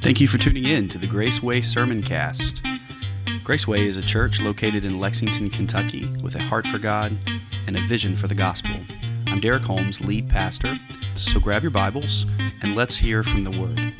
Thank you for tuning in to the Graceway Sermon Cast. Graceway is a church located in Lexington, Kentucky, with a heart for God and a vision for the gospel. I'm Derek Holmes, lead pastor. So grab your Bibles and let's hear from the Word.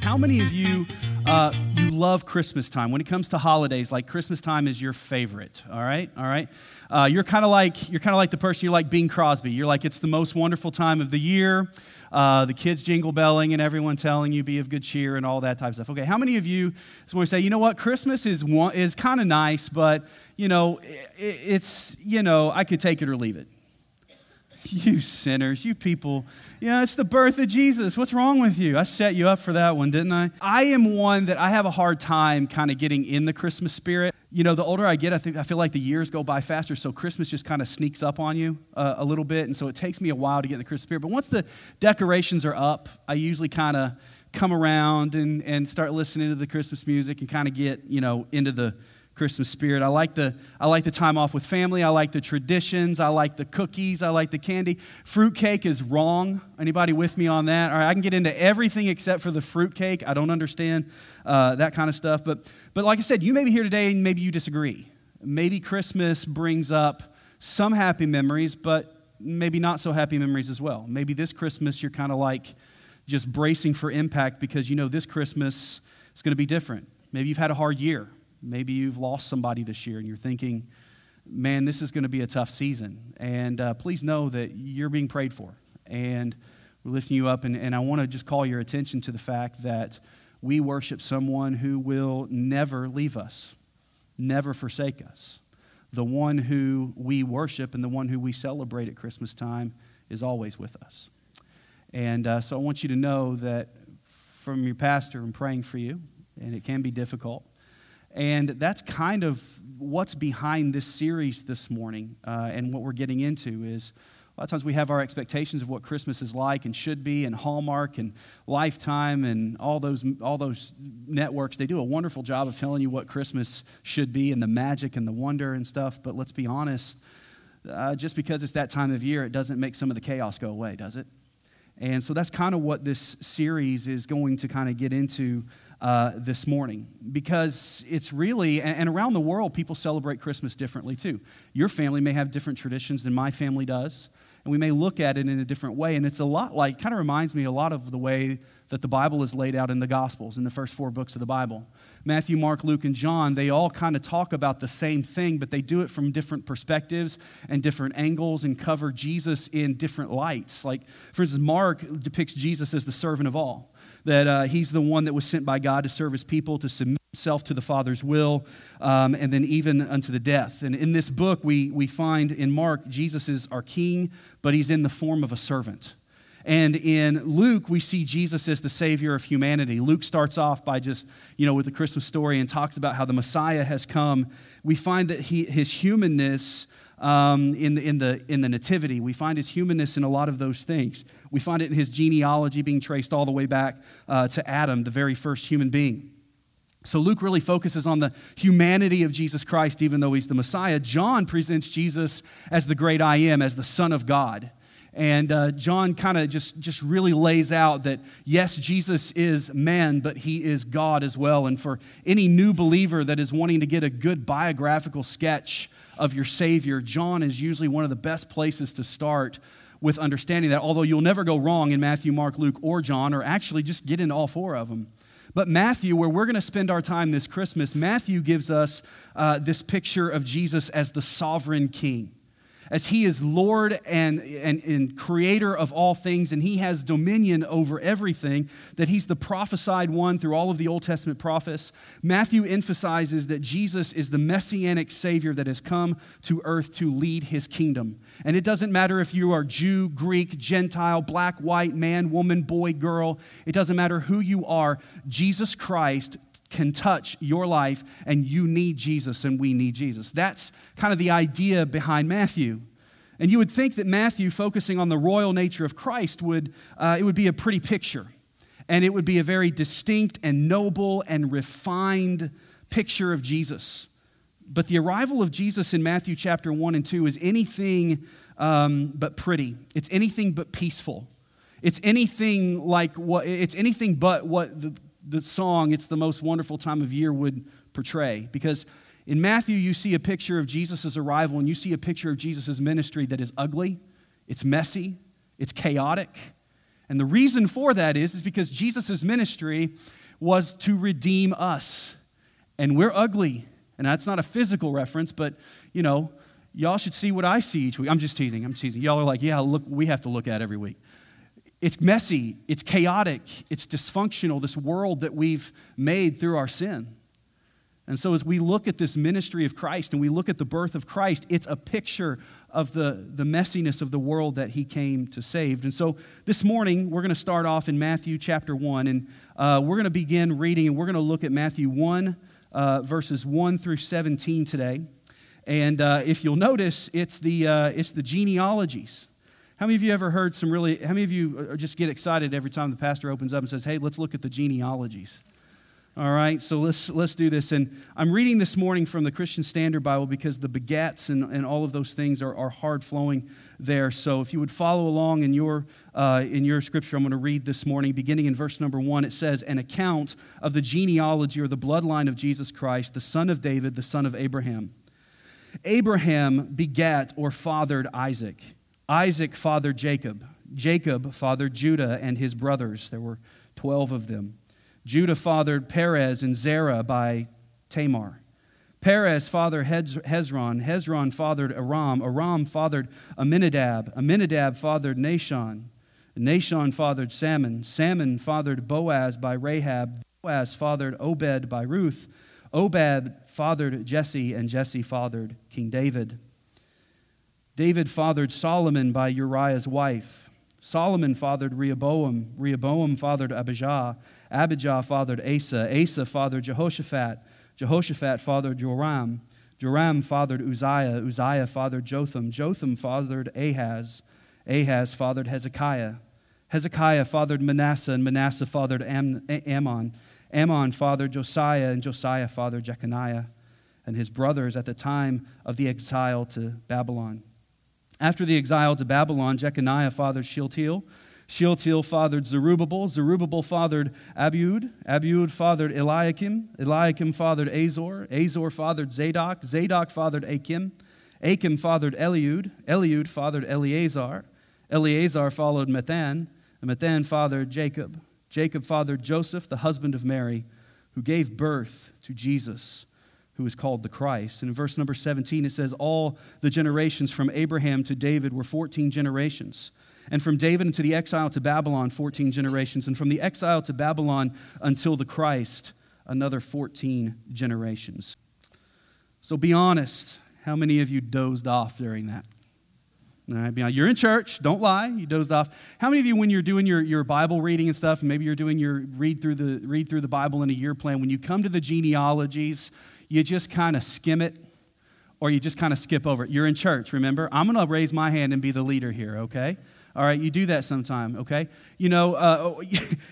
How many of you uh, you love Christmas time? When it comes to holidays, like Christmas time is your favorite. All right, all right. Uh, you're kind of like you're kind of like the person you like Bing Crosby. You're like it's the most wonderful time of the year. Uh, the kids jingle belling and everyone telling you be of good cheer and all that type of stuff. Okay, how many of you to say, you know what, Christmas is one, is kind of nice, but you know, it, it's you know, I could take it or leave it. You sinners, you people. Yeah, it's the birth of Jesus. What's wrong with you? I set you up for that one, didn't I? I am one that I have a hard time kind of getting in the Christmas spirit. You know, the older I get, I think I feel like the years go by faster, so Christmas just kind of sneaks up on you uh, a little bit, and so it takes me a while to get in the Christmas spirit. But once the decorations are up, I usually kind of come around and, and start listening to the Christmas music and kind of get, you know, into the Christmas spirit. I like the I like the time off with family. I like the traditions. I like the cookies. I like the candy. Fruitcake is wrong. Anybody with me on that? All right, I can get into everything except for the fruitcake. I don't understand uh, that kind of stuff. But but like I said, you may be here today and maybe you disagree. Maybe Christmas brings up some happy memories, but maybe not so happy memories as well. Maybe this Christmas you're kind of like just bracing for impact because you know this Christmas is going to be different. Maybe you've had a hard year. Maybe you've lost somebody this year and you're thinking, man, this is going to be a tough season. And uh, please know that you're being prayed for. And we're lifting you up. And, and I want to just call your attention to the fact that we worship someone who will never leave us, never forsake us. The one who we worship and the one who we celebrate at Christmas time is always with us. And uh, so I want you to know that from your pastor, I'm praying for you, and it can be difficult. And that's kind of what's behind this series this morning uh, and what we're getting into is a lot of times we have our expectations of what Christmas is like and should be, and Hallmark and Lifetime and all those, all those networks. They do a wonderful job of telling you what Christmas should be and the magic and the wonder and stuff. But let's be honest, uh, just because it's that time of year, it doesn't make some of the chaos go away, does it? And so that's kind of what this series is going to kind of get into uh, this morning because it's really, and, and around the world, people celebrate Christmas differently too. Your family may have different traditions than my family does, and we may look at it in a different way. And it's a lot like, kind of reminds me a lot of the way that the Bible is laid out in the Gospels, in the first four books of the Bible. Matthew, Mark, Luke, and John, they all kind of talk about the same thing, but they do it from different perspectives and different angles and cover Jesus in different lights. Like, for instance, Mark depicts Jesus as the servant of all that uh, he's the one that was sent by God to serve his people, to submit himself to the Father's will, um, and then even unto the death. And in this book, we, we find in Mark, Jesus is our king, but he's in the form of a servant. And in Luke, we see Jesus as the Savior of humanity. Luke starts off by just, you know, with the Christmas story and talks about how the Messiah has come. We find that he, his humanness um, in, the, in, the, in the Nativity. We find his humanness in a lot of those things. We find it in his genealogy being traced all the way back uh, to Adam, the very first human being. So Luke really focuses on the humanity of Jesus Christ, even though he's the Messiah. John presents Jesus as the great I am, as the Son of God. And uh, John kind of just, just really lays out that, yes, Jesus is man, but he is God as well. And for any new believer that is wanting to get a good biographical sketch of your Savior, John is usually one of the best places to start with understanding that, although you'll never go wrong in Matthew, Mark, Luke, or John, or actually just get into all four of them. But Matthew, where we're going to spend our time this Christmas, Matthew gives us uh, this picture of Jesus as the sovereign king as he is Lord and, and, and creator of all things, and he has dominion over everything, that he's the prophesied one through all of the Old Testament prophets. Matthew emphasizes that Jesus is the messianic Savior that has come to earth to lead his kingdom. And it doesn't matter if you are Jew, Greek, Gentile, black, white, man, woman, boy, girl, it doesn't matter who you are, Jesus Christ can touch your life, and you need Jesus, and we need Jesus. That's kind of the idea behind Matthew. And you would think that Matthew, focusing on the royal nature of Christ, would uh, it would be a pretty picture, and it would be a very distinct and noble and refined picture of Jesus. But the arrival of Jesus in Matthew chapter one and two is anything um, but pretty. It's anything but peaceful. It's anything like what, it's anything but what the, the song, It's the Most Wonderful Time of Year, would portray. Because in Matthew, you see a picture of Jesus' arrival and you see a picture of Jesus' ministry that is ugly, it's messy, it's chaotic. And the reason for that is, is because Jesus' ministry was to redeem us. And we're ugly. And that's not a physical reference, but, you know, y'all should see what I see each week. I'm just teasing, I'm teasing. Y'all are like, yeah, look, we have to look at every week. It's messy, it's chaotic, it's dysfunctional, this world that we've made through our sin. And so, as we look at this ministry of Christ and we look at the birth of Christ, it's a picture of the, the messiness of the world that he came to save. And so, this morning, we're going to start off in Matthew chapter 1, and uh, we're going to begin reading, and we're going to look at Matthew 1, uh, verses 1 through 17 today. And uh, if you'll notice, it's the, uh, it's the genealogies. How many of you ever heard some really, how many of you just get excited every time the pastor opens up and says, hey, let's look at the genealogies? All right, so let's, let's do this. And I'm reading this morning from the Christian Standard Bible because the begats and, and all of those things are, are hard flowing there. So if you would follow along in your, uh, in your scripture, I'm going to read this morning, beginning in verse number one. It says, An account of the genealogy or the bloodline of Jesus Christ, the son of David, the son of Abraham. Abraham begat or fathered Isaac. Isaac fathered Jacob. Jacob fathered Judah and his brothers. There were 12 of them. Judah fathered Perez and Zerah by Tamar. Perez fathered Hezron. Hezron fathered Aram. Aram fathered Amminadab. Amminadab fathered Nahshon. Nahshon fathered Salmon. Salmon fathered Boaz by Rahab. Boaz fathered Obed by Ruth. Obed fathered Jesse, and Jesse fathered King David. David fathered Solomon by Uriah's wife. Solomon fathered Rehoboam. Rehoboam fathered Abijah. Abijah fathered Asa. Asa fathered Jehoshaphat. Jehoshaphat fathered Joram. Joram fathered Uzziah. Uzziah fathered Jotham. Jotham fathered Ahaz. Ahaz fathered Hezekiah. Hezekiah fathered Manasseh, and Manasseh fathered Am- Amon. Amon fathered Josiah, and Josiah fathered Jeconiah and his brothers at the time of the exile to Babylon. After the exile to Babylon, Jeconiah fathered Shealtiel. Shealtiel fathered Zerubbabel. Zerubbabel fathered Abiud. Abiud fathered Eliakim. Eliakim fathered Azor. Azor fathered Zadok. Zadok fathered Achim. Achim fathered Eliud. Eliud fathered Eleazar. Eleazar followed Matthan. And Matthan fathered Jacob. Jacob fathered Joseph, the husband of Mary, who gave birth to Jesus, who is called the Christ. And in verse number 17, it says, All the generations from Abraham to David were 14 generations and from David into the exile to Babylon, 14 generations, and from the exile to Babylon until the Christ, another 14 generations. So be honest. How many of you dozed off during that? All right, you're in church, don't lie, you dozed off. How many of you, when you're doing your, your Bible reading and stuff, and maybe you're doing your read through, the, read through the Bible in a year plan, when you come to the genealogies, you just kind of skim it or you just kind of skip over it? You're in church, remember? I'm going to raise my hand and be the leader here, okay? All right, you do that sometime, okay? You know, uh, oh,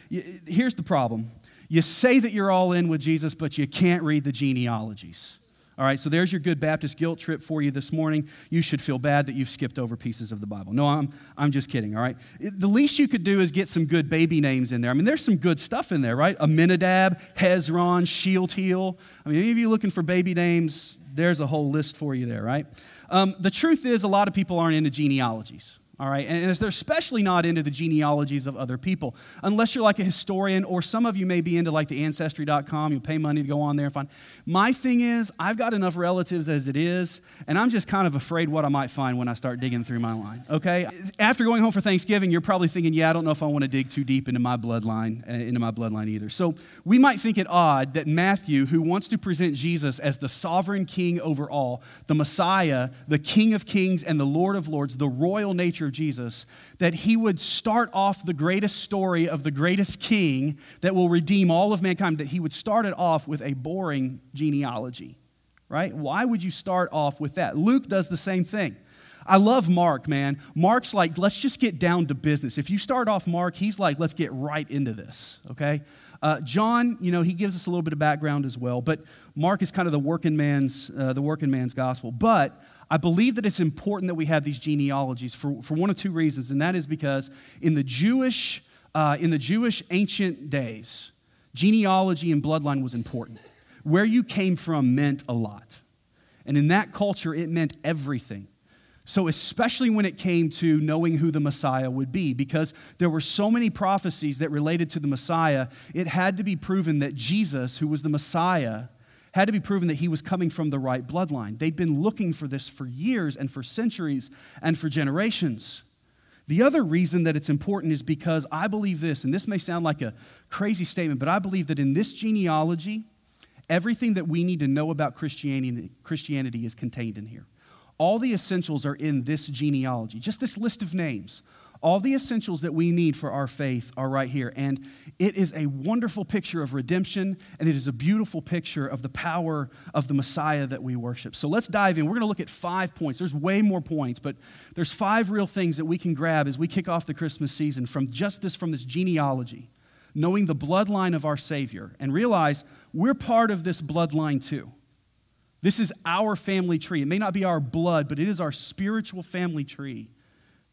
here's the problem you say that you're all in with Jesus, but you can't read the genealogies. All right, so there's your good Baptist guilt trip for you this morning. You should feel bad that you've skipped over pieces of the Bible. No, I'm, I'm just kidding, all right? The least you could do is get some good baby names in there. I mean, there's some good stuff in there, right? Amminadab, Hezron, Shealtiel. I mean, any of you looking for baby names, there's a whole list for you there, right? Um, the truth is, a lot of people aren't into genealogies all right? And they're especially not into the genealogies of other people, unless you're like a historian, or some of you may be into like the ancestry.com. You'll pay money to go on there and find. My thing is, I've got enough relatives as it is, and I'm just kind of afraid what I might find when I start digging through my line, okay? After going home for Thanksgiving, you're probably thinking, yeah, I don't know if I want to dig too deep into my bloodline, uh, into my bloodline either. So we might think it odd that Matthew, who wants to present Jesus as the sovereign king over all, the Messiah, the King of kings and the Lord of lords, the royal nature Jesus, that he would start off the greatest story of the greatest king that will redeem all of mankind, that he would start it off with a boring genealogy, right? Why would you start off with that? Luke does the same thing. I love Mark, man. Mark's like, let's just get down to business. If you start off Mark, he's like, let's get right into this, okay? Uh, John, you know, he gives us a little bit of background as well, but Mark is kind of the working man's, uh, the working man's gospel. But I believe that it's important that we have these genealogies for, for one of two reasons, and that is because in the Jewish, uh, in the Jewish ancient days, genealogy and bloodline was important. Where you came from meant a lot. And in that culture, it meant everything. So, especially when it came to knowing who the Messiah would be, because there were so many prophecies that related to the Messiah, it had to be proven that Jesus, who was the Messiah, had to be proven that he was coming from the right bloodline. They'd been looking for this for years and for centuries and for generations. The other reason that it's important is because I believe this, and this may sound like a crazy statement, but I believe that in this genealogy, everything that we need to know about Christianity, is contained in here. All the essentials are in this genealogy, just this list of names. All the essentials that we need for our faith are right here. And it is a wonderful picture of redemption, and it is a beautiful picture of the power of the Messiah that we worship. So let's dive in. We're going to look at five points. There's way more points, but there's five real things that we can grab as we kick off the Christmas season from just this, from this genealogy, knowing the bloodline of our Savior, and realize we're part of this bloodline too. This is our family tree. It may not be our blood, but it is our spiritual family tree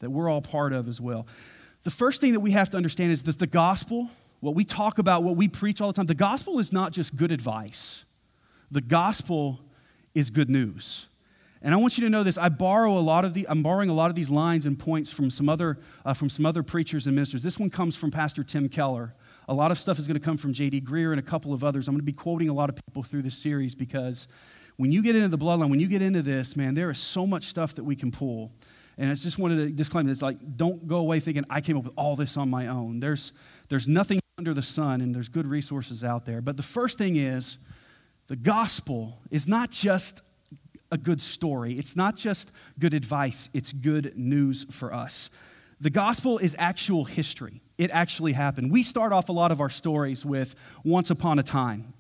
that we're all part of as well. The first thing that we have to understand is that the gospel, what we talk about, what we preach all the time, the gospel is not just good advice. The gospel is good news. And I want you to know this. I borrow a lot of the, I'm borrowing a lot of these lines and points from some other, uh, from some other preachers and ministers. This one comes from Pastor Tim Keller. A lot of stuff is going to come from J.D. Greear and a couple of others. I'm going to be quoting a lot of people through this series because when you get into the bloodline, when you get into this, man, there is so much stuff that we can pull. And I just wanted to disclaim that it's like, don't go away thinking I came up with all this on my own. There's, there's nothing under the sun, and there's good resources out there. But the first thing is, the gospel is not just a good story, it's not just good advice, it's good news for us. The gospel is actual history. It actually happened. We start off a lot of our stories with once upon a time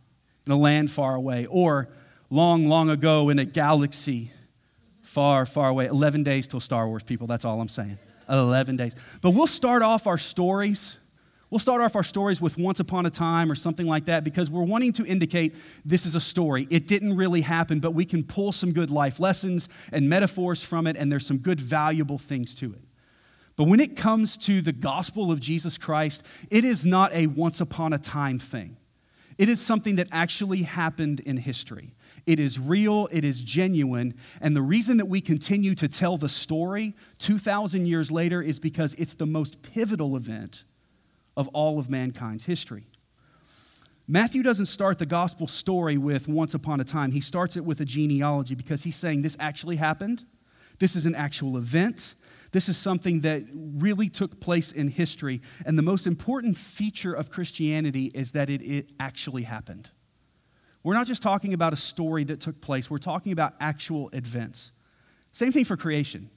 in a land far away, or long, long ago in a galaxy far, far away. 11 days till Star Wars, people. That's all I'm saying. 11 days. But we'll start off our stories. We'll start off our stories with once upon a time or something like that because we're wanting to indicate this is a story. It didn't really happen, but we can pull some good life lessons and metaphors from it, and there's some good, valuable things to it. But when it comes to the gospel of Jesus Christ, it is not a once upon a time thing. It is something that actually happened in history. It is real, it is genuine. And the reason that we continue to tell the story 2,000 years later is because it's the most pivotal event of all of mankind's history. Matthew doesn't start the gospel story with once upon a time. He starts it with a genealogy because he's saying this actually happened. This is an actual event. This is something that really took place in history. And the most important feature of Christianity is that it, it actually happened. We're not just talking about a story that took place, we're talking about actual events. Same thing for creation.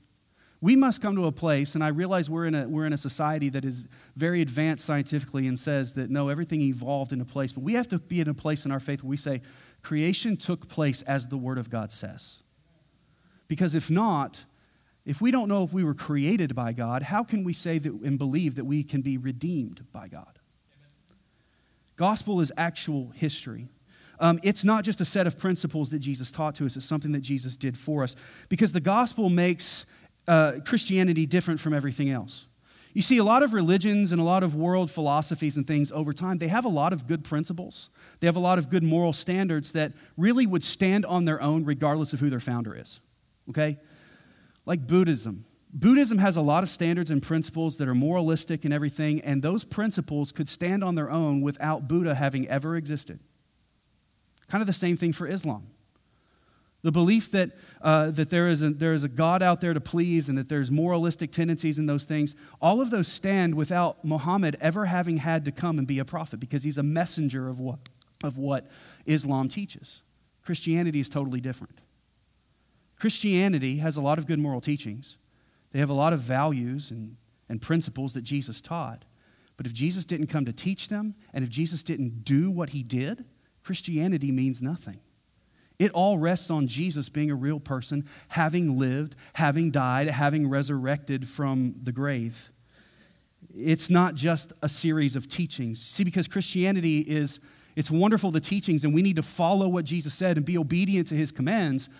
We must come to a place, and I realize we're in a, we're in a society that is very advanced scientifically and says that no, everything evolved in a place, but we have to be in a place in our faith where we say, creation took place as the Word of God says. Because if not, if we don't know if we were created by God, how can we say that and believe that we can be redeemed by God? Gospel is actual history. Um, it's not just a set of principles that Jesus taught to us, it's something that Jesus did for us. Because the gospel makes uh, Christianity different from everything else. You see, a lot of religions and a lot of world philosophies and things over time, they have a lot of good principles. They have a lot of good moral standards that really would stand on their own regardless of who their founder is. Okay? Like Buddhism. Buddhism has a lot of standards and principles that are moralistic and everything, and those principles could stand on their own without Buddha having ever existed. Kind of the same thing for Islam. The belief that, uh, that there, is a, there is a God out there to please and that there's moralistic tendencies in those things, all of those stand without Muhammad ever having had to come and be a prophet because he's a messenger of what, of what Islam teaches. Christianity is totally different. Christianity has a lot of good moral teachings, they have a lot of values and, and principles that Jesus taught. But if Jesus didn't come to teach them, and if Jesus didn't do what he did, Christianity means nothing. It all rests on Jesus being a real person, having lived, having died, having resurrected from the grave. It's not just a series of teachings. See, because Christianity is, it's wonderful, the teachings, and we need to follow what Jesus said and be obedient to his commands.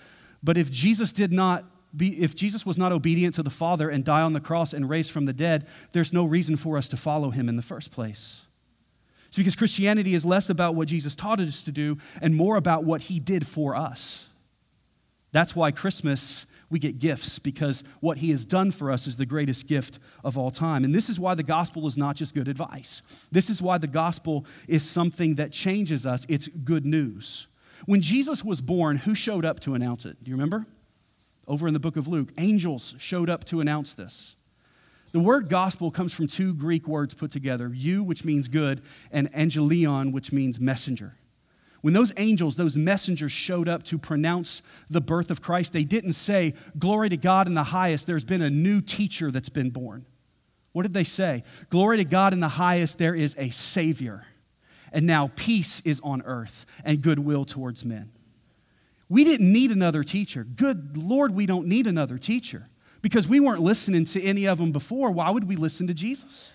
But if Jesus did not be, if Jesus was not obedient to the Father and die on the cross and raised from the dead, there's no reason for us to follow him in the first place. It's because Christianity is less about what Jesus taught us to do and more about what he did for us. That's why Christmas we get gifts because what he has done for us is the greatest gift of all time. And this is why the gospel is not just good advice. This is why the gospel is something that changes us. It's good news. When Jesus was born, who showed up to announce it? Do you remember? Over in the book of Luke, angels showed up to announce this. The word gospel comes from two Greek words put together, "eu," which means good, and angelion, which means messenger. When those angels, those messengers showed up to pronounce the birth of Christ, they didn't say, Glory to God in the highest, there's been a new teacher that's been born. What did they say? Glory to God in the highest, there is a Savior. And now peace is on earth and goodwill towards men. We didn't need another teacher. Good Lord, we don't need another teacher because we weren't listening to any of them before. Why would we listen to Jesus?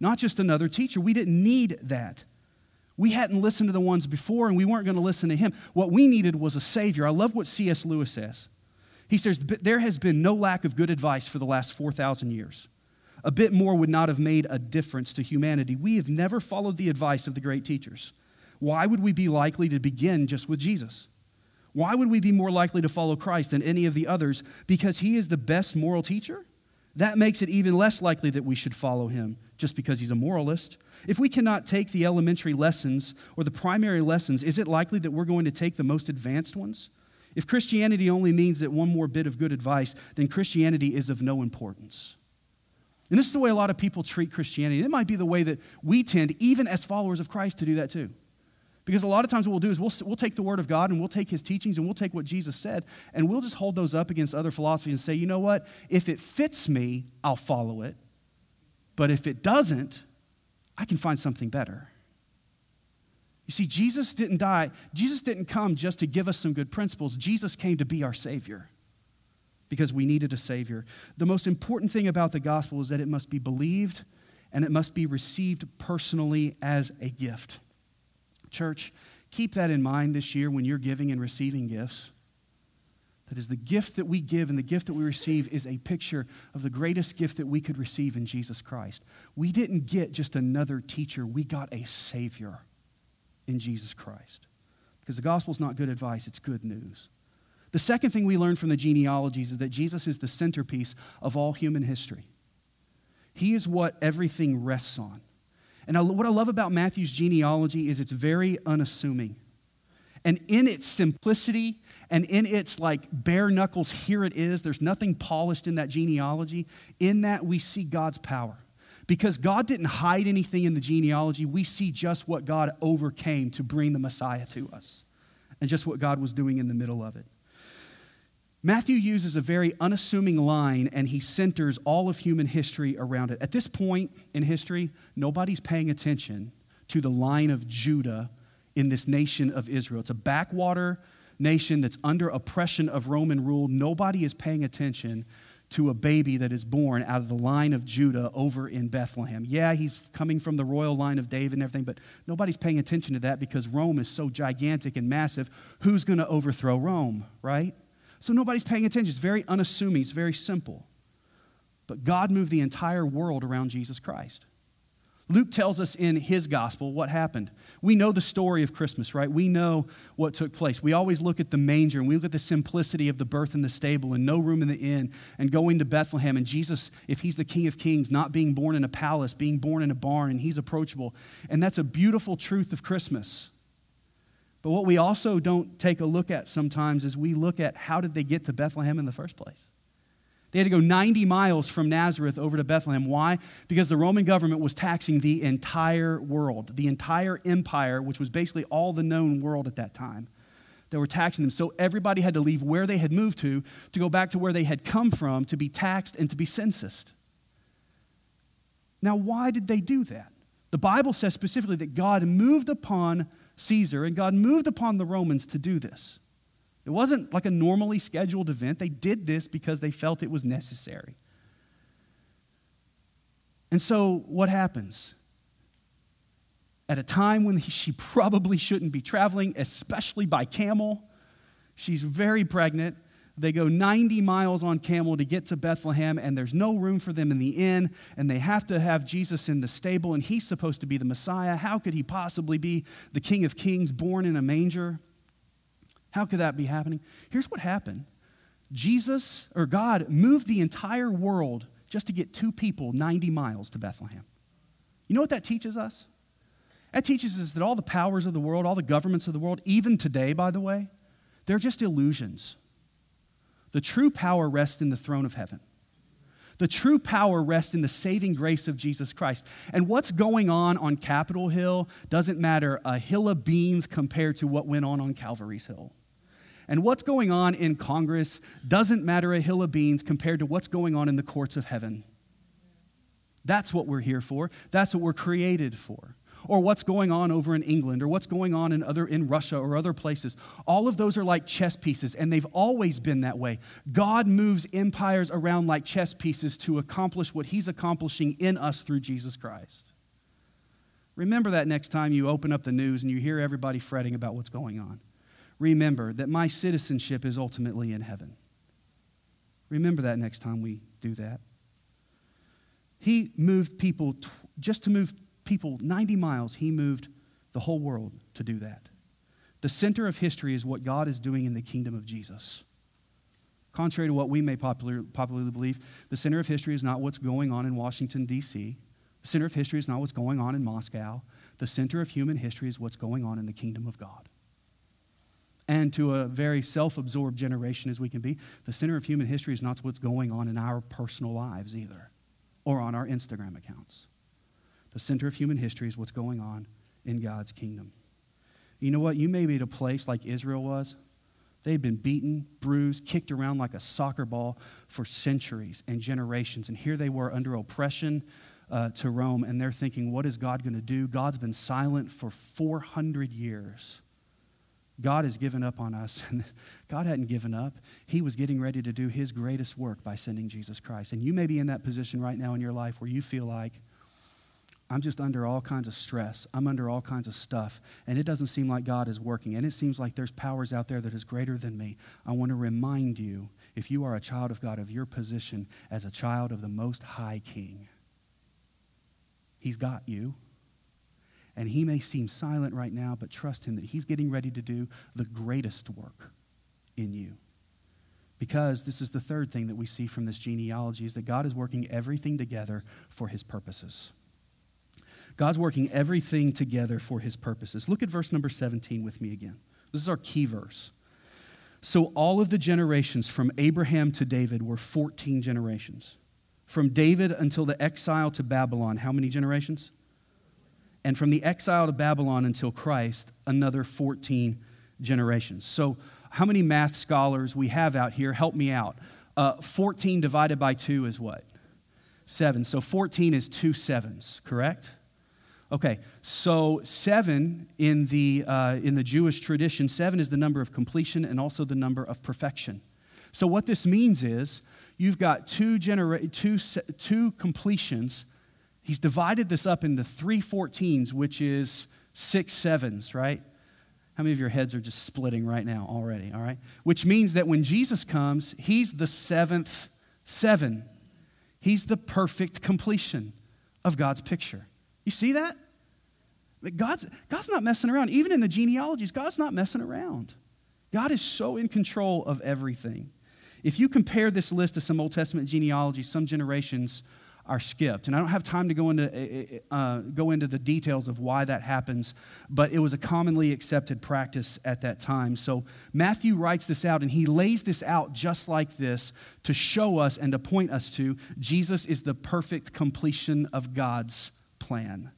Not just another teacher. We didn't need that. We hadn't listened to the ones before and we weren't going to listen to him. What we needed was a Savior. I love what C.S. Lewis says. He says, There has been no lack of good advice for the last 4,000 years. A bit more would not have made a difference to humanity. We have never followed the advice of the great teachers. Why would we be likely to begin just with Jesus? Why would we be more likely to follow Christ than any of the others? Because he is the best moral teacher? That makes it even less likely that we should follow him just because he's a moralist. If we cannot take the elementary lessons or the primary lessons, is it likely that we're going to take the most advanced ones? If Christianity only means that one more bit of good advice, then Christianity is of no importance. And this is the way a lot of people treat Christianity. It might be the way that we tend, even as followers of Christ, to do that too. Because a lot of times what we'll do is we'll, we'll take the Word of God and we'll take His teachings and we'll take what Jesus said and we'll just hold those up against other philosophies and say, you know what? If it fits me, I'll follow it. But if it doesn't, I can find something better. You see, Jesus didn't die, Jesus didn't come just to give us some good principles. Jesus came to be our Savior because we needed a Savior. The most important thing about the gospel is that it must be believed and it must be received personally as a gift. Church, keep that in mind this year when you're giving and receiving gifts. That is, the gift that we give and the gift that we receive is a picture of the greatest gift that we could receive in Jesus Christ. We didn't get just another teacher, we got a Savior in Jesus Christ. Because the gospel is not good advice, it's good news. The second thing we learn from the genealogies is that Jesus is the centerpiece of all human history. He is what everything rests on. And what I love about Matthew's genealogy is it's very unassuming. And in its simplicity and in its like bare knuckles, here it is, there's nothing polished in that genealogy. In that, we see God's power. Because God didn't hide anything in the genealogy, we see just what God overcame to bring the Messiah to us and just what God was doing in the middle of it. Matthew uses a very unassuming line and he centers all of human history around it. At this point in history, nobody's paying attention to the line of Judah in this nation of Israel. It's a backwater nation that's under oppression of Roman rule. Nobody is paying attention to a baby that is born out of the line of Judah over in Bethlehem. Yeah, he's coming from the royal line of David and everything, but nobody's paying attention to that because Rome is so gigantic and massive. Who's going to overthrow Rome, right? So nobody's paying attention. It's very unassuming, it's very simple. But God moved the entire world around Jesus Christ. Luke tells us in his gospel what happened. We know the story of Christmas, right? We know what took place. We always look at the manger and we look at the simplicity of the birth in the stable and no room in the inn and going to Bethlehem and Jesus, if he's the King of Kings, not being born in a palace, being born in a barn and he's approachable. And that's a beautiful truth of Christmas. But what we also don't take a look at sometimes is we look at how did they get to Bethlehem in the first place? They had to go 90 miles from Nazareth over to Bethlehem. Why? Because the Roman government was taxing the entire world, the entire empire, which was basically all the known world at that time. They were taxing them. So everybody had to leave where they had moved to to go back to where they had come from to be taxed and to be censused. Now, why did they do that? The Bible says specifically that God moved upon Caesar and God moved upon the Romans to do this. It wasn't like a normally scheduled event. They did this because they felt it was necessary. And so, what happens? At a time when she probably shouldn't be traveling, especially by camel, She's very pregnant. They go 90 miles on camel to get to Bethlehem, and there's no room for them in the inn, and they have to have Jesus in the stable, and he's supposed to be the Messiah. How could he possibly be the King of Kings born in a manger? How could that be happening? Here's what happened Jesus, or God, moved the entire world just to get two people 90 miles to Bethlehem. You know what that teaches us? That teaches us that all the powers of the world, all the governments of the world, even today, by the way, they're just illusions. The true power rests in the throne of heaven. The true power rests in the saving grace of Jesus Christ. And what's going on on Capitol Hill doesn't matter a hill of beans compared to what went on on Calvary's Hill. And what's going on in Congress doesn't matter a hill of beans compared to what's going on in the courts of heaven. That's what we're here for. That's what we're created for or what's going on over in England or what's going on in other in Russia or other places. All of those are like chess pieces and they've always been that way. God moves empires around like chess pieces to accomplish what he's accomplishing in us through Jesus Christ. Remember that next time you open up the news and you hear everybody fretting about what's going on. Remember that my citizenship is ultimately in heaven. Remember that next time we do that. He moved people t- just to move people 90 miles, he moved the whole world to do that. The center of history is what God is doing in the kingdom of Jesus. Contrary to what we may popular, popularly believe, the center of history is not what's going on in Washington, D.C. The center of history is not what's going on in Moscow. The center of human history is what's going on in the kingdom of God. And to a very self absorbed generation as we can be, the center of human history is not what's going on in our personal lives either or on our Instagram accounts. The center of human history is what's going on in God's kingdom. You know what? You may be at a place like Israel was. They'd been beaten, bruised, kicked around like a soccer ball for centuries and generations. And here they were under oppression uh, to Rome, and they're thinking, what is God going to do? God's been silent for 400 years. God has given up on us. And God hadn't given up. He was getting ready to do his greatest work by sending Jesus Christ. And you may be in that position right now in your life where you feel like, I'm just under all kinds of stress. I'm under all kinds of stuff. And it doesn't seem like God is working. And it seems like there's powers out there that is greater than me. I want to remind you, if you are a child of God, of your position as a child of the Most High King. He's got you. And he may seem silent right now, but trust him that he's getting ready to do the greatest work in you. Because this is the third thing that we see from this genealogy is that God is working everything together for his purposes. God's working everything together for his purposes. Look at verse number 17 with me again. This is our key verse. So, all of the generations from Abraham to David were 14 generations. From David until the exile to Babylon, how many generations? And from the exile to Babylon until Christ, another 14 generations. So, how many math scholars we have out here? Help me out. Uh, 14 divided by 2 is what? 7. So, 14 is two sevens, correct? Okay, so seven in the, uh, in the Jewish tradition, seven is the number of completion and also the number of perfection. So what this means is you've got two, genera- two, two completions. He's divided this up into three 14s, which is six sevens, right? How many of your heads are just splitting right now already, all right? Which means that when Jesus comes, he's the seventh seven. He's the perfect completion of God's picture. You see that? God's, God's not messing around. Even in the genealogies, God's not messing around. God is so in control of everything. If you compare this list to some Old Testament genealogies, some generations are skipped. And I don't have time to go into, eh, eh, eh, uh, go into the details of why that happens, but it was a commonly accepted practice at that time. So Matthew writes this out, and he lays this out just like this to show us and to point us to Jesus is the perfect completion of God's plan.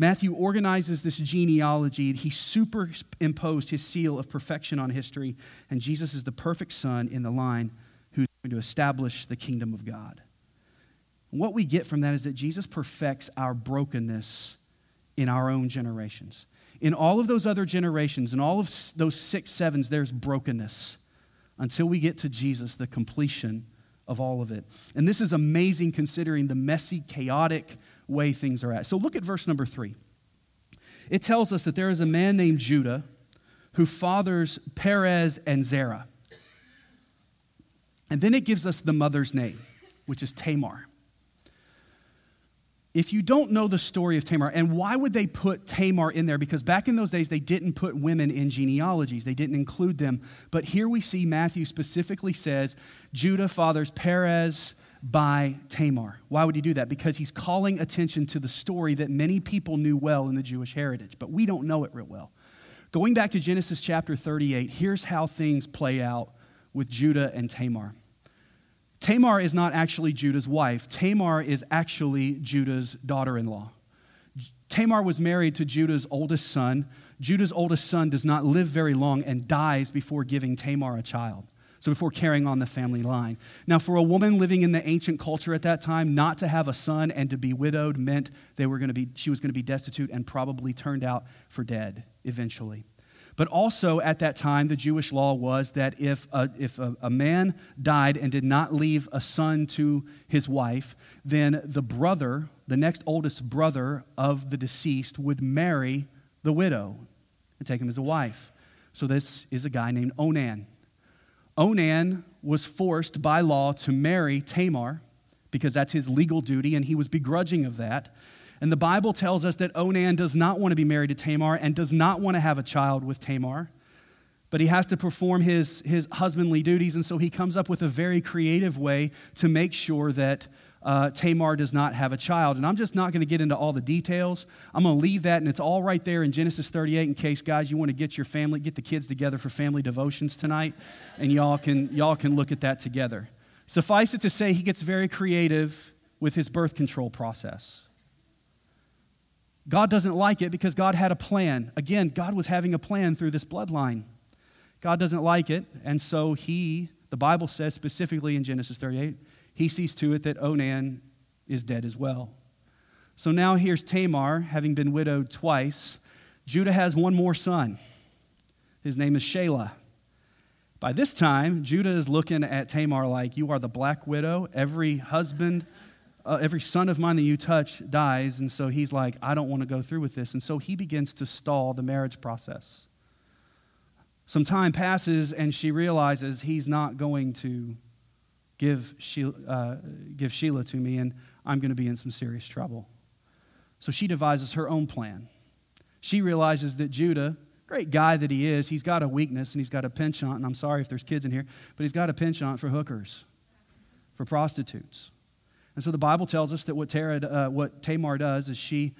Matthew organizes this genealogy. He superimposed his seal of perfection on history, and Jesus is the perfect son in the line who's going to establish the kingdom of God. what we get from that is that Jesus perfects our brokenness in our own generations. In all of those other generations, in all of those six sevens, there's brokenness until we get to Jesus, the completion of all of it. And this is amazing considering the messy, chaotic, way things are at. So look at verse number three. It tells us that there is a man named Judah who fathers Perez and Zerah. And then it gives us the mother's name, which is Tamar. If you don't know the story of Tamar, and why would they put Tamar in there? Because back in those days, they didn't put women in genealogies, they didn't include them. But here we see Matthew specifically says Judah fathers Perez by Tamar. Why would he do that? Because he's calling attention to the story that many people knew well in the Jewish heritage, but we don't know it real well. Going back to Genesis chapter 38, here's how things play out with Judah and Tamar. Tamar is not actually Judah's wife, Tamar is actually Judah's daughter in law. Tamar was married to Judah's oldest son. Judah's oldest son does not live very long and dies before giving Tamar a child. So, before carrying on the family line. Now, for a woman living in the ancient culture at that time, not to have a son and to be widowed meant they were going to be, she was going to be destitute and probably turned out for dead eventually. But also at that time, the Jewish law was that if, a, if a, a, man died and did not leave a son to his wife, then the brother, the next oldest brother of the deceased, would marry the widow and take him as a wife. So this is a guy named Onan. Onan was forced by law to marry Tamar because that's his legal duty, and he was begrudging of that. And the Bible tells us that Onan does not want to be married to Tamar and does not want to have a child with Tamar, but he has to perform his, his husbandly duties. And so he comes up with a very creative way to make sure that uh, Tamar does not have a child. And I'm just not going to get into all the details. I'm going to leave that, and it's all right there in Genesis 38 in case, guys, you want to get your family, get the kids together for family devotions tonight, and y'all can, y'all can look at that together. Suffice it to say, he gets very creative with his birth control process. God doesn't like it because God had a plan. Again, God was having a plan through this bloodline. God doesn't like it, and so he, the Bible says specifically in Genesis 38, he sees to it that Onan is dead as well. So now here's Tamar, having been widowed twice. Judah has one more son. His name is Shelah. By this time, Judah is looking at Tamar like, You are the black widow. Every husband uh, every son of mine that you touch dies. And so he's like, I don't want to go through with this. And so he begins to stall the marriage process. Some time passes, and she realizes he's not going to give Sheila, uh, give Shelah to me, and I'm going to be in some serious trouble. So she devises her own plan. She realizes that Judah, great guy that he is, he's got a weakness and he's got a penchant, and I'm sorry if there's kids in here, but he's got a penchant for hookers, for prostitutes. And so the Bible tells us that what, Tara, uh, what Tamar does is she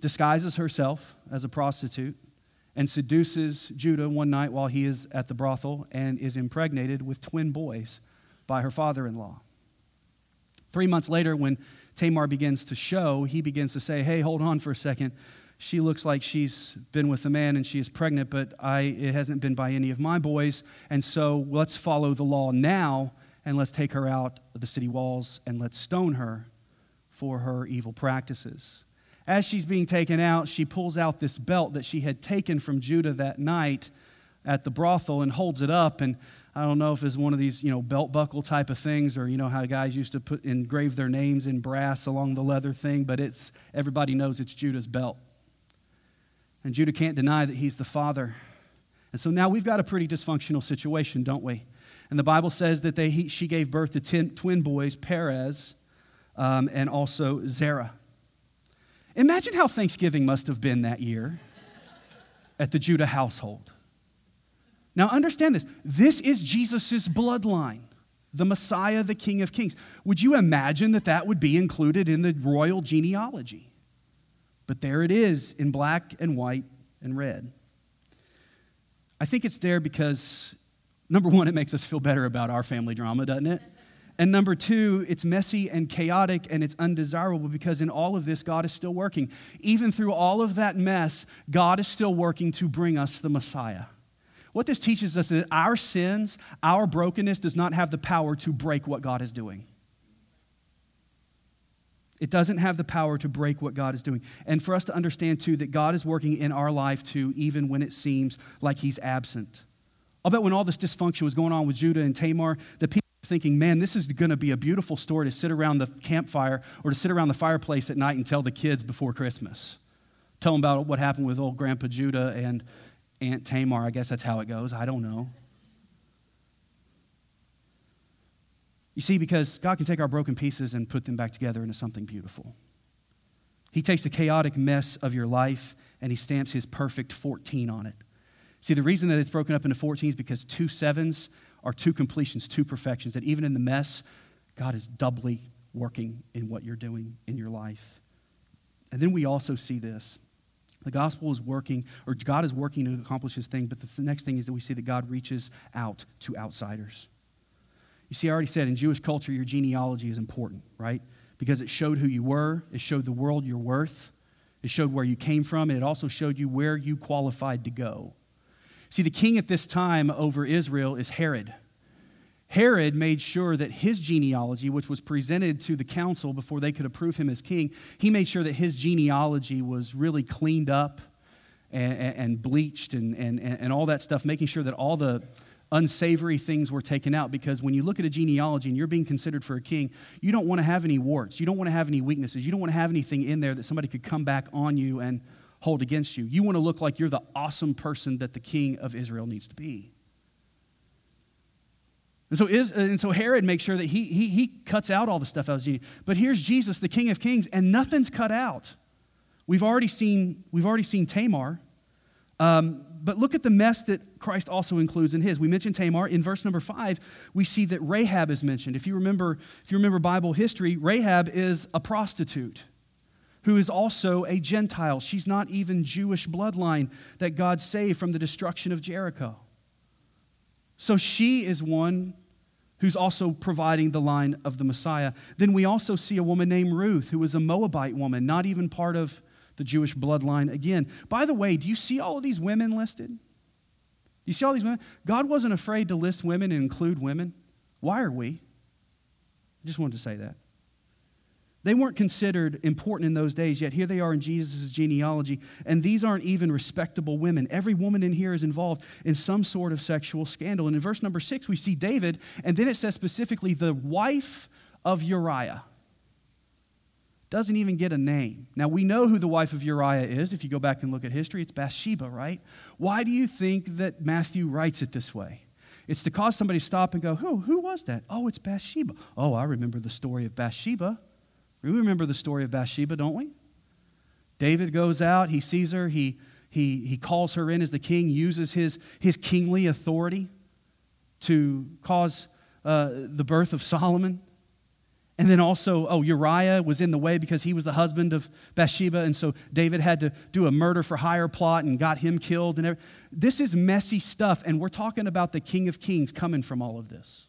disguises herself as a prostitute and seduces Judah one night while he is at the brothel and is impregnated with twin boys by her father in law. Three months later, when Tamar begins to show, he begins to say, Hey, hold on for a second. She looks like she's been with a man and she is pregnant, but I, it hasn't been by any of my boys. And so let's follow the law now and let's take her out of the city walls and let's stone her for her evil practices. As she's being taken out, she pulls out this belt that she had taken from Judah that night at the brothel and holds it up. And I don't know if it's one of these, you know, belt buckle type of things, or you know how guys used to put engrave their names in brass along the leather thing, but it's everybody knows it's Judah's belt. And Judah can't deny that he's the father. And so now we've got a pretty dysfunctional situation, don't we? And the Bible says that they, he, she gave birth to ten, twin boys, Perez um, and also Zerah. Imagine how Thanksgiving must have been that year at the Judah household. Now, understand this this is Jesus' bloodline, the Messiah, the King of Kings. Would you imagine that that would be included in the royal genealogy? But there it is in black and white and red. I think it's there because Number one, it makes us feel better about our family drama, doesn't it? And number two, it's messy and chaotic and it's undesirable because in all of this, God is still working. Even through all of that mess, God is still working to bring us the Messiah. What this teaches us is that our sins, our brokenness does not have the power to break what God is doing. It doesn't have the power to break what God is doing. And for us to understand, too, that God is working in our life, too, even when it seems like He's absent. I'll bet when all this dysfunction was going on with Judah and Tamar, the people were thinking, man, this is going to be a beautiful story to sit around the campfire or to sit around the fireplace at night and tell the kids before Christmas. Tell them about what happened with old Grandpa Judah and, Aunt Tamar. I guess that's how it goes. I don't know. You see, because God can take our broken pieces and put them back together into something beautiful. He takes the chaotic mess of your life and he stamps his perfect 14 on it. See, the reason that it's broken up into 14 is because two sevens are two completions, two perfections. That even in the mess, God is doubly working in what you're doing in your life. And then we also see this. The gospel is working, or God is working to accomplish his thing, but the next thing is that we see that God reaches out to outsiders. You see, I already said in Jewish culture, your genealogy is important, right? Because it showed who you were, it showed the world your worth, it showed where you came from, and it also showed you where you qualified to go. See, the king at this time over Israel is Herod. Herod made sure that his genealogy, which was presented to the council before they could approve him as king, he made sure that his genealogy was really cleaned up and, and bleached and, and, and all that stuff, making sure that all the, unsavory things were taken out because when you look at a genealogy and you're being considered for a king, you don't want to have any warts. You don't want to have any weaknesses. You don't want to have anything in there that somebody could come back on you and hold against you. You want to look like you're the awesome person that the king of Israel needs to be. And so, is, and so Herod makes sure that he, he, he cuts out all the stuff out of genie. But here's Jesus, the King of Kings, and nothing's cut out. We've already seen, we've already seen Tamar. Um, but look at the mess that Christ also includes in his. We mentioned Tamar. In verse number five, we see that Rahab is mentioned. If you remember, if you remember Bible history, Rahab is a prostitute who is also a Gentile. She's not even Jewish bloodline that God saved from the destruction of Jericho. So she is one who's also providing the line of the Messiah. Then we also see a woman named Ruth, who is a Moabite woman, not even part of the Jewish bloodline again. By the way, do you see all of these women listed? You see all these women? God wasn't afraid to list women and include women. Why are we? I just wanted to say that. They weren't considered important in those days, yet here they are in Jesus' genealogy, and these aren't even respectable women. Every woman in here is involved in some sort of sexual scandal. And in verse number six, we see David, and then it says specifically the wife of Uriah doesn't even get a name. Now, we know who the wife of Uriah is. If you go back and look at history, it's Bathsheba, right? Why do you think that Matthew writes it this way? It's to cause somebody to stop and go, Who, who was that? Oh, it's Bathsheba. Oh, I remember the story of Bathsheba. We remember the story of Bathsheba, don't we? David goes out, he sees her, he, he, he calls her in as the king, uses his, his kingly authority to cause uh, the birth of Solomon. And then also, oh, Uriah was in the way because he was the husband of Bathsheba. And so David had to do a murder for hire plot and got him killed. And this is messy stuff. And we're talking about the King of Kings coming from all of this.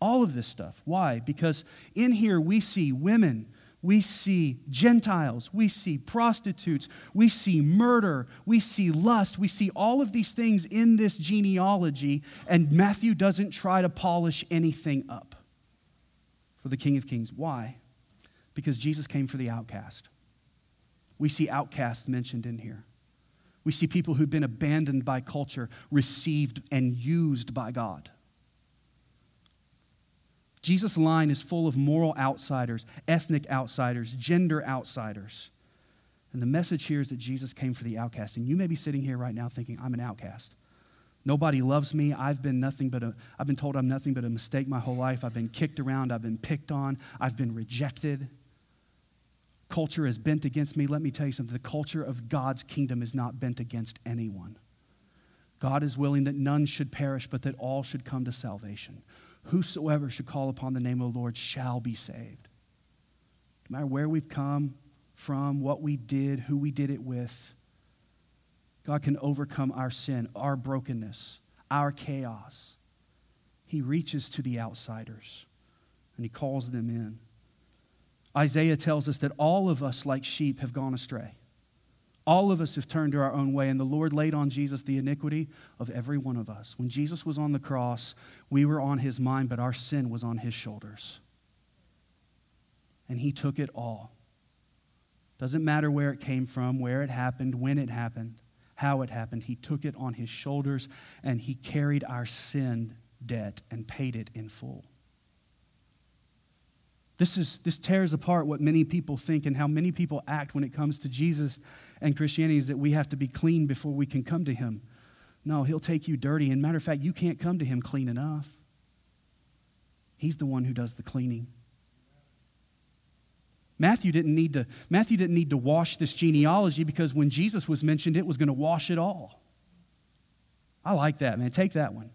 All of this stuff. Why? Because in here we see women, we see Gentiles, we see prostitutes, we see murder, we see lust, we see all of these things in this genealogy. And Matthew doesn't try to polish anything up for the King of Kings. Why? Because Jesus came for the outcast. We see outcasts mentioned in here. We see people who've been abandoned by culture, received and used by God. Jesus' line is full of moral outsiders, ethnic outsiders, gender outsiders. And the message here is that Jesus came for the outcast. And you may be sitting here right now thinking, I'm an outcast. Nobody loves me. I've been nothing but a, I've been told I'm nothing but a mistake my whole life. I've been kicked around. I've been picked on. I've been rejected. Culture is bent against me. Let me tell you something. The culture of God's kingdom is not bent against anyone. God is willing that none should perish, but that all should come to salvation. Whosoever should call upon the name of the Lord shall be saved. No matter where we've come from, what we did, who we did it with, God can overcome our sin, our brokenness, our chaos. He reaches to the outsiders and he calls them in. Isaiah tells us that all of us, like sheep, have gone astray. All of us have turned to our own way, and the Lord laid on Jesus the iniquity of every one of us. When Jesus was on the cross, we were on his mind, but our sin was on his shoulders. And he took it all. Doesn't matter where it came from, where it happened, when it happened how it happened. He took it on his shoulders and he carried our sin debt and paid it in full. This, is, this tears apart what many people think and how many people act when it comes to Jesus and Christianity is that we have to be clean before we can come to Him. No, He'll take you dirty. And matter of fact, you can't come to Him clean enough. He's the one who does the cleaning. Matthew didn't need to, Matthew didn't need to wash this genealogy because when Jesus was mentioned, it was going to wash it all. I like that, man. Take that one.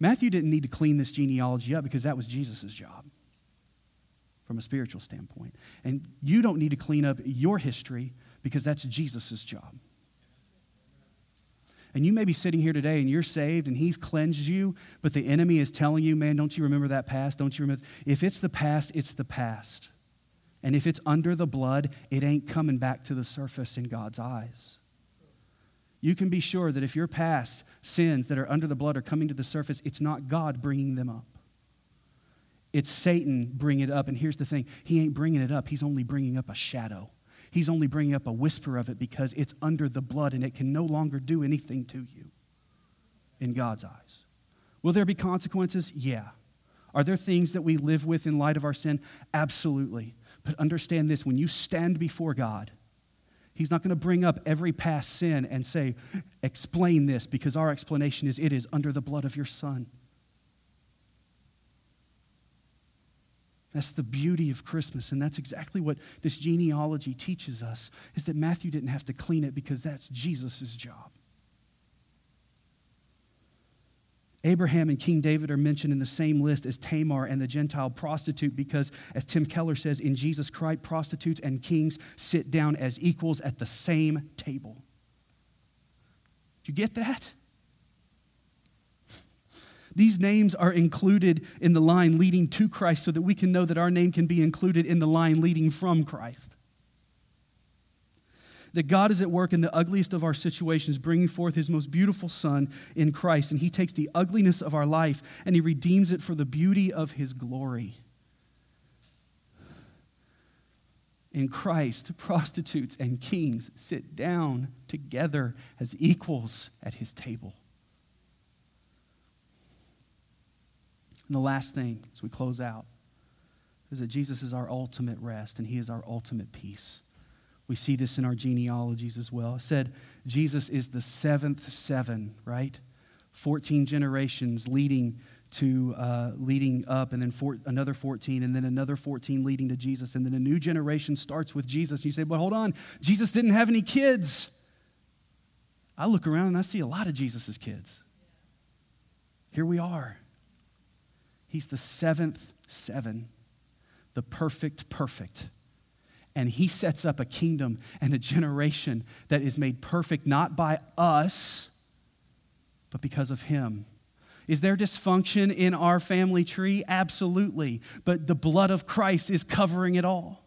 Matthew didn't need to clean this genealogy up because that was Jesus' job from a spiritual standpoint. And you don't need to clean up your history because that's Jesus' job. And you may be sitting here today and you're saved and he's cleansed you, but the enemy is telling you, man, don't you remember that past? Don't you remember? If it's the past, it's the past. And if it's under the blood, it ain't coming back to the surface in God's eyes. You can be sure that if your past sins that are under the blood are coming to the surface, it's not God bringing them up. It's Satan bringing it up. And here's the thing He ain't bringing it up, He's only bringing up a shadow. He's only bringing up a whisper of it because it's under the blood and it can no longer do anything to you in God's eyes. Will there be consequences? Yeah. Are there things that we live with in light of our sin? Absolutely. But understand this when you stand before God, He's not going to bring up every past sin and say, explain this, because our explanation is it is under the blood of your Son. That's the beauty of Christmas, and that's exactly what this genealogy teaches us, is that Matthew didn't have to clean it because that's Jesus' job. Abraham and King David are mentioned in the same list as Tamar and the Gentile prostitute because, as Tim Keller says, in Jesus Christ, prostitutes and kings sit down as equals at the same table. Do you get that? These names are included in the line leading to Christ so that we can know that our name can be included in the line leading from Christ that God is at work in the ugliest of our situations, bringing forth his most beautiful Son in Christ. And he takes the ugliness of our life and he redeems it for the beauty of his glory. In Christ, prostitutes and kings sit down together as equals at his table. And the last thing as we close out is that Jesus is our ultimate rest and he is our ultimate peace. We see this in our genealogies as well. It said Jesus is the seventh seven, right? 14 generations leading to uh, leading up, and then four, another 14, and then another 14 leading to Jesus, and then a new generation starts with Jesus. And you say, "But hold on, Jesus didn't have any kids." I look around and I see a lot of Jesus's kids. Here we are. He's the seventh seven, the perfect perfect and he sets up a kingdom and a generation that is made perfect not by us, but because of him. Is there dysfunction in our family tree? Absolutely. But the blood of Christ is covering it all.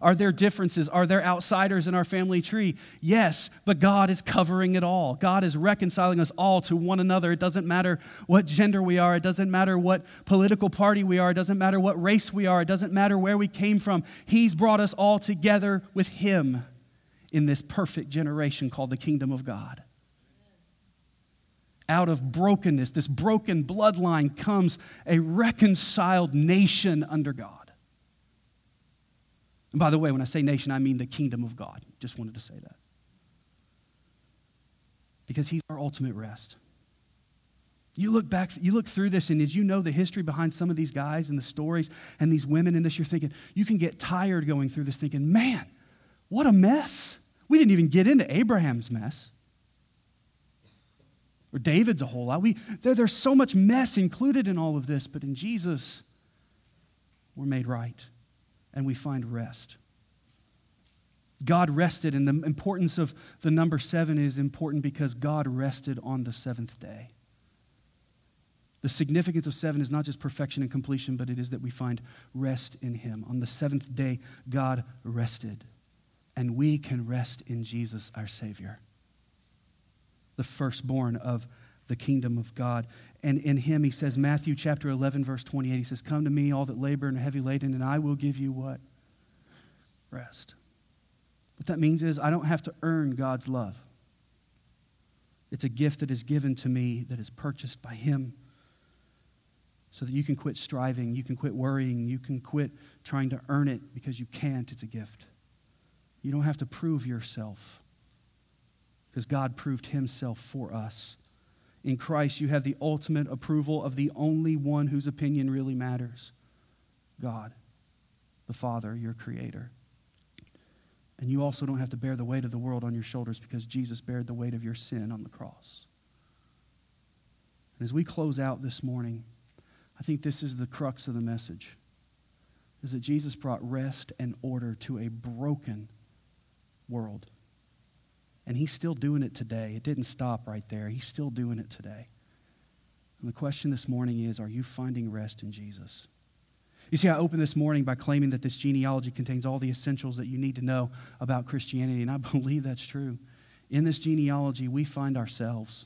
Are there differences? Are there outsiders in our family tree? Yes, but God is covering it all. God is reconciling us all to one another. It doesn't matter what gender we are, it doesn't matter what political party we are, it doesn't matter what race we are, it doesn't matter where we came from. He's brought us all together with Him in this perfect generation called the kingdom of God. Out of brokenness, this broken bloodline, comes a reconciled nation under God. And by the way, when I say nation, I mean the kingdom of God. Just wanted to say that. Because he's our ultimate rest. You look back, you look through this, and as you know the history behind some of these guys and the stories and these women in this? You're thinking, you can get tired going through this thinking, man, what a mess. We didn't even get into Abraham's mess. Or David's a whole lot. We, there, there's so much mess included in all of this, but in Jesus, we're made right and we find rest. God rested, and the importance of the number seven is important because God rested on the seventh day. The significance of seven is not just perfection and completion, but it is that we find rest in Him. On the seventh day, God rested, and we can rest in Jesus, our Savior, the firstborn of the kingdom of God. And in him, he says, Matthew chapter 11, verse 28, he says, Come to me, all that labor and are heavy laden, and I will give you what? Rest. What that means is I don't have to earn God's love. It's a gift that is given to me that is purchased by him. so that you can quit striving, you can quit worrying, you can quit trying to earn it because you can't. It's a gift. You don't have to prove yourself because God proved himself for us. In Christ, you have the ultimate approval of the only one whose opinion really matters God, the Father, your Creator. And you also don't have to bear the weight of the world on your shoulders because Jesus bared the weight of your sin on the cross. And as we close out this morning, I think this is the crux of the message is that Jesus brought rest and order to a broken world. And he's still doing it today. It didn't stop right there. He's still doing it today. And the question this morning is are you finding rest in Jesus? You see, I opened this morning by claiming that this genealogy contains all the essentials that you need to know about Christianity, and I believe that's true. In this genealogy, we find ourselves.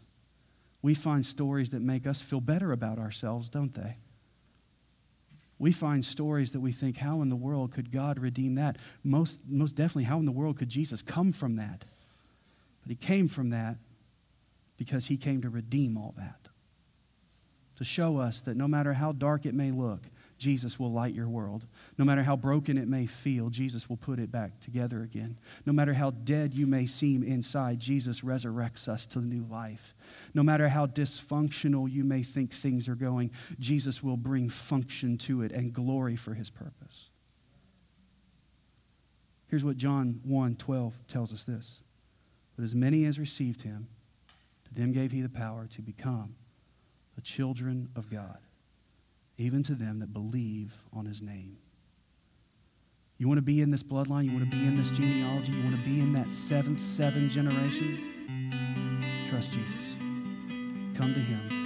We find stories that make us feel better about ourselves, don't they? We find stories that we think, how in the world could God redeem that? Most, most definitely, how in the world could Jesus come from that? But he came from that because he came to redeem all that. To show us that no matter how dark it may look, Jesus will light your world. No matter how broken it may feel, Jesus will put it back together again. No matter how dead you may seem inside, Jesus resurrects us to new life. No matter how dysfunctional you may think things are going, Jesus will bring function to it and glory for his purpose. Here's what John 1 12 tells us this. But as many as received him, to them gave he the power to become the children of God even to them that believe on his name. You want to be in this bloodline? You want to be in this genealogy? You want to be in that seventh, seven generation? Trust Jesus. Come to him